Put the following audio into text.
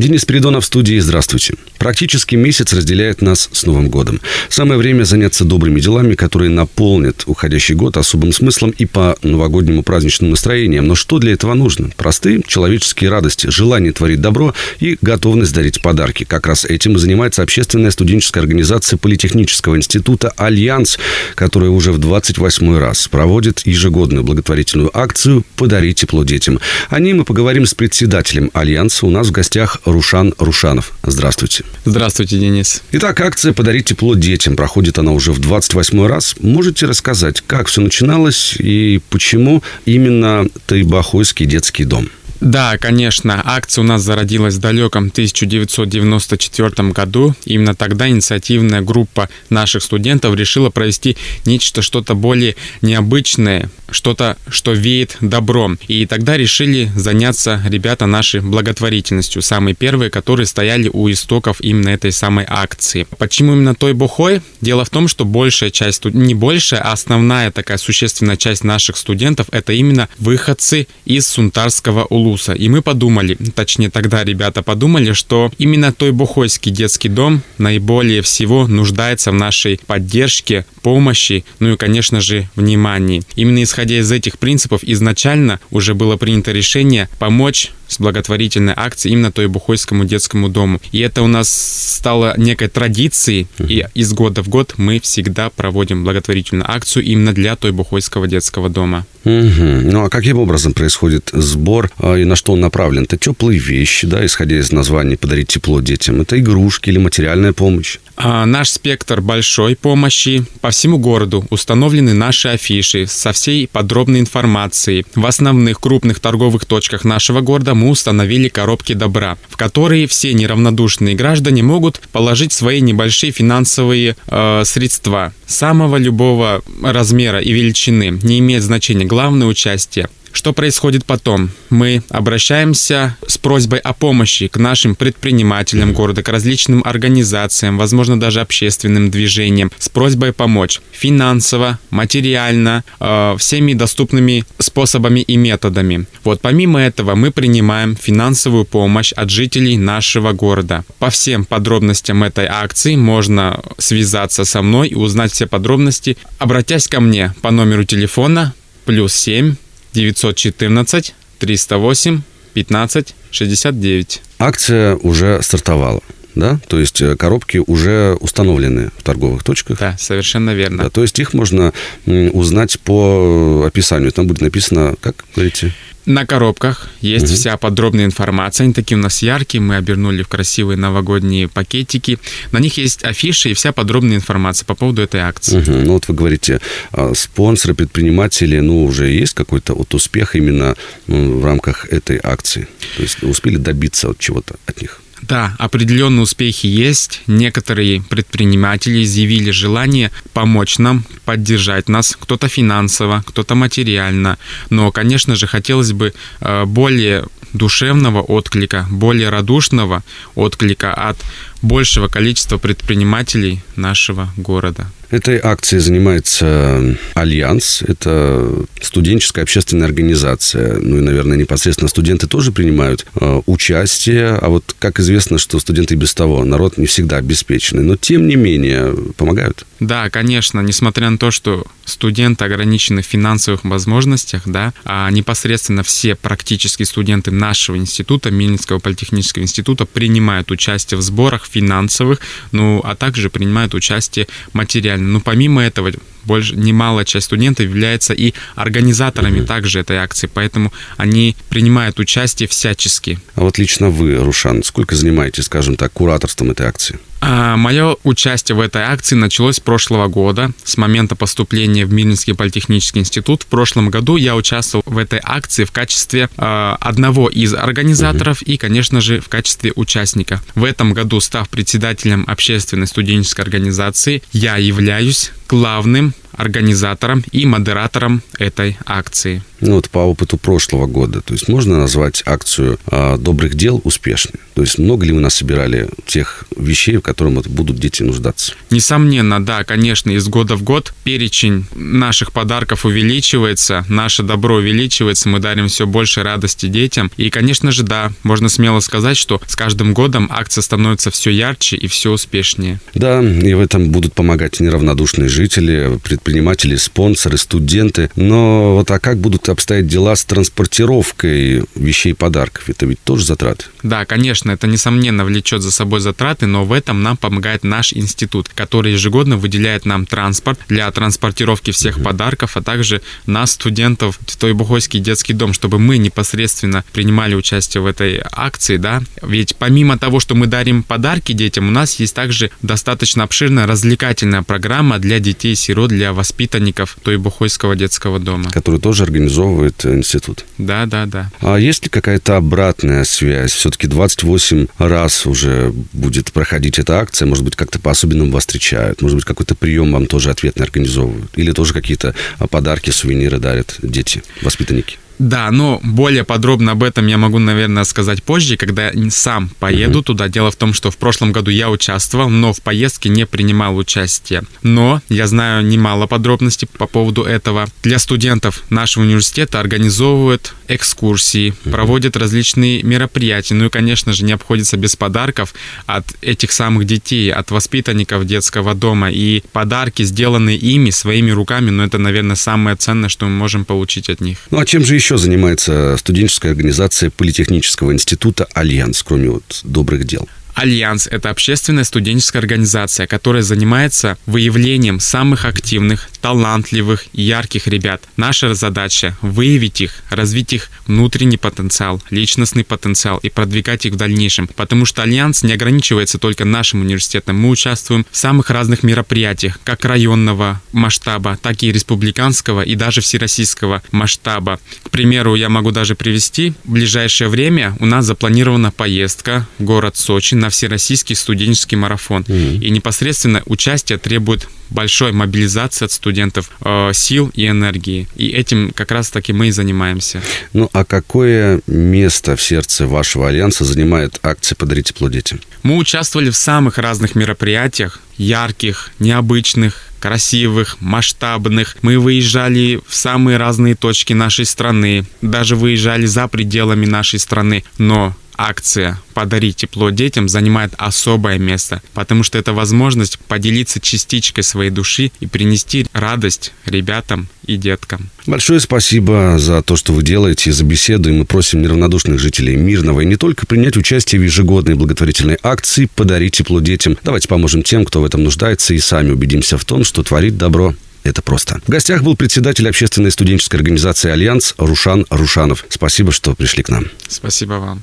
Денис Передонов в студии. Здравствуйте. Практически месяц разделяет нас с Новым годом. Самое время заняться добрыми делами, которые наполнят уходящий год особым смыслом и по новогоднему праздничным настроениям. Но что для этого нужно? Простые человеческие радости, желание творить добро и готовность дарить подарки. Как раз этим и занимается общественная студенческая организация Политехнического института «Альянс», которая уже в 28 раз проводит ежегодную благотворительную акцию «Подари тепло детям». О ней мы поговорим с председателем Альянса. У нас в гостях Рушан Рушанов. Здравствуйте. Здравствуйте, Денис. Итак, акция «Подарить тепло детям» проходит она уже в 28 раз. Можете рассказать, как все начиналось и почему именно Тайбахойский детский дом? Да, конечно. Акция у нас зародилась в далеком 1994 году. Именно тогда инициативная группа наших студентов решила провести нечто, что-то более необычное, что-то, что веет добром. И тогда решили заняться ребята нашей благотворительностью. Самые первые, которые стояли у истоков именно этой самой акции. Почему именно той бухой? Дело в том, что большая часть, не большая, а основная такая существенная часть наших студентов это именно выходцы из Сунтарского улуса. И мы подумали, точнее тогда ребята подумали, что именно той бухойский детский дом наиболее всего нуждается в нашей поддержке, помощи, ну и, конечно же, внимании. Именно исходя из этих принципов изначально уже было принято решение помочь с благотворительной акцией именно той Бухойскому детскому дому. И это у нас стало некой традицией, и из года в год мы всегда проводим благотворительную акцию именно для той Бухойского детского дома. Угу. Ну а каким образом происходит сбор а, и на что он направлен? Это теплые вещи, да, исходя из названия «Подарить тепло детям». Это игрушки или материальная помощь? А, наш спектр большой помощи. По всему городу установлены наши афиши со всей подробной информацией. В основных крупных торговых точках нашего города мы установили коробки добра, в которые все неравнодушные граждане могут положить свои небольшие финансовые э, средства самого любого размера и величины. Не имеет значения. Главное участие. Что происходит потом? Мы обращаемся с просьбой о помощи к нашим предпринимателям города, к различным организациям, возможно, даже общественным движениям, с просьбой помочь финансово, материально, э, всеми доступными способами и методами. Вот помимо этого мы принимаем финансовую помощь от жителей нашего города. По всем подробностям этой акции можно связаться со мной и узнать все подробности, обратясь ко мне по номеру телефона плюс 7 914 308 15 69. Акция уже стартовала да? То есть э, коробки уже установлены в торговых точках. Да, совершенно верно. Да, то есть их можно узнать по описанию. Там будет написано, как говорите? На коробках есть угу. вся подробная информация. Они такие у нас яркие, мы обернули в красивые новогодние пакетики. На них есть афиши и вся подробная информация по поводу этой акции. Угу. Ну вот вы говорите, а, спонсоры, предприниматели, ну уже есть какой-то вот успех именно в рамках этой акции? То есть успели добиться от чего-то от них? Да, определенные успехи есть. Некоторые предприниматели изъявили желание помочь нам, поддержать нас, кто-то финансово, кто-то материально. Но, конечно же, хотелось бы э, более душевного отклика, более радушного отклика от большего количества предпринимателей нашего города. Этой акцией занимается Альянс. Это студенческая общественная организация. Ну и, наверное, непосредственно студенты тоже принимают э, участие. А вот как известно, что студенты без того, народ не всегда обеспеченный. Но, тем не менее, помогают. Да, конечно. Несмотря на то, что студенты ограничены в финансовых возможностях, да, а непосредственно все практически студенты нашего института, Мельницкого политехнического института, принимают участие в сборах финансовых, ну, а также принимают участие материально. Ну, помимо этого, больше, немалая часть студентов является и организаторами mm-hmm. также этой акции, поэтому они принимают участие всячески. А вот лично вы, Рушан, сколько занимаетесь, скажем так, кураторством этой акции? А, мое участие в этой акции началось с прошлого года, с момента поступления в Мильнинский политехнический институт. В прошлом году я участвовал в этой акции в качестве э, одного из организаторов mm-hmm. и, конечно же, в качестве участника. В этом году, став председателем общественной студенческой организации, я являюсь главным организатором и модератором этой акции. Ну вот по опыту прошлого года, то есть можно назвать акцию а, добрых дел успешной? То есть много ли вы насобирали тех вещей, в которых вот будут дети нуждаться? Несомненно, да, конечно, из года в год перечень наших подарков увеличивается, наше добро увеличивается, мы дарим все больше радости детям. И, конечно же, да, можно смело сказать, что с каждым годом акция становится все ярче и все успешнее. Да, и в этом будут помогать неравнодушные жители, предприниматели, спонсоры, студенты. Но вот а как будут обстоять дела с транспортировкой вещей подарков? Это ведь тоже затраты? Да, конечно, это несомненно влечет за собой затраты, но в этом нам помогает наш институт, который ежегодно выделяет нам транспорт для транспортировки всех mm-hmm. подарков, а также нас, студентов, в Тойбухойский детский дом, чтобы мы непосредственно принимали участие в этой акции, да. Ведь помимо того, что мы дарим подарки детям, у нас есть также достаточно обширная развлекательная программа для детей-сирот, для воспитанников Тойбухойского детского дома. Который тоже организовывает институт. Да, да, да. А есть ли какая-то обратная связь? Все-таки 28 раз уже будет проходить эта акция. Может быть, как-то по-особенному вас встречают? Может быть, какой-то прием вам тоже ответный организовывают? Или тоже какие-то подарки, сувениры дарят дети, воспитанники? Да, но более подробно об этом я могу, наверное, сказать позже, когда сам поеду uh-huh. туда. Дело в том, что в прошлом году я участвовал, но в поездке не принимал участие. Но я знаю немало подробностей по поводу этого. Для студентов нашего университета организовывают экскурсии, uh-huh. проводят различные мероприятия. Ну и, конечно же, не обходится без подарков от этих самых детей, от воспитанников детского дома. И подарки, сделанные ими, своими руками, ну это, наверное, самое ценное, что мы можем получить от них. Ну а чем же еще занимается студенческая организация Политехнического института «Альянс», кроме вот добрых дел? Альянс – это общественная студенческая организация, которая занимается выявлением самых активных, талантливых ярких ребят. Наша задача – выявить их, развить их внутренний потенциал, личностный потенциал и продвигать их в дальнейшем. Потому что Альянс не ограничивается только нашим университетом. Мы участвуем в самых разных мероприятиях, как районного масштаба, так и республиканского и даже всероссийского масштаба. К примеру, я могу даже привести, в ближайшее время у нас запланирована поездка в город Сочи на всероссийский студенческий марафон. Mm-hmm. И непосредственно участие требует большой мобилизации от студентов э, сил и энергии. И этим как раз-таки мы и занимаемся. Ну, а какое место в сердце вашего альянса занимает акция «Подари тепло детям»? Мы участвовали в самых разных мероприятиях, ярких, необычных, красивых, масштабных. Мы выезжали в самые разные точки нашей страны, даже выезжали за пределами нашей страны. Но акция «Подари тепло детям» занимает особое место, потому что это возможность поделиться частичкой своей души и принести радость ребятам и деткам. Большое спасибо за то, что вы делаете, за беседу, и мы просим неравнодушных жителей Мирного и не только принять участие в ежегодной благотворительной акции «Подари тепло детям». Давайте поможем тем, кто в этом нуждается, и сами убедимся в том, что творить добро это просто. В гостях был председатель общественной студенческой организации «Альянс» Рушан Рушанов. Спасибо, что пришли к нам. Спасибо вам.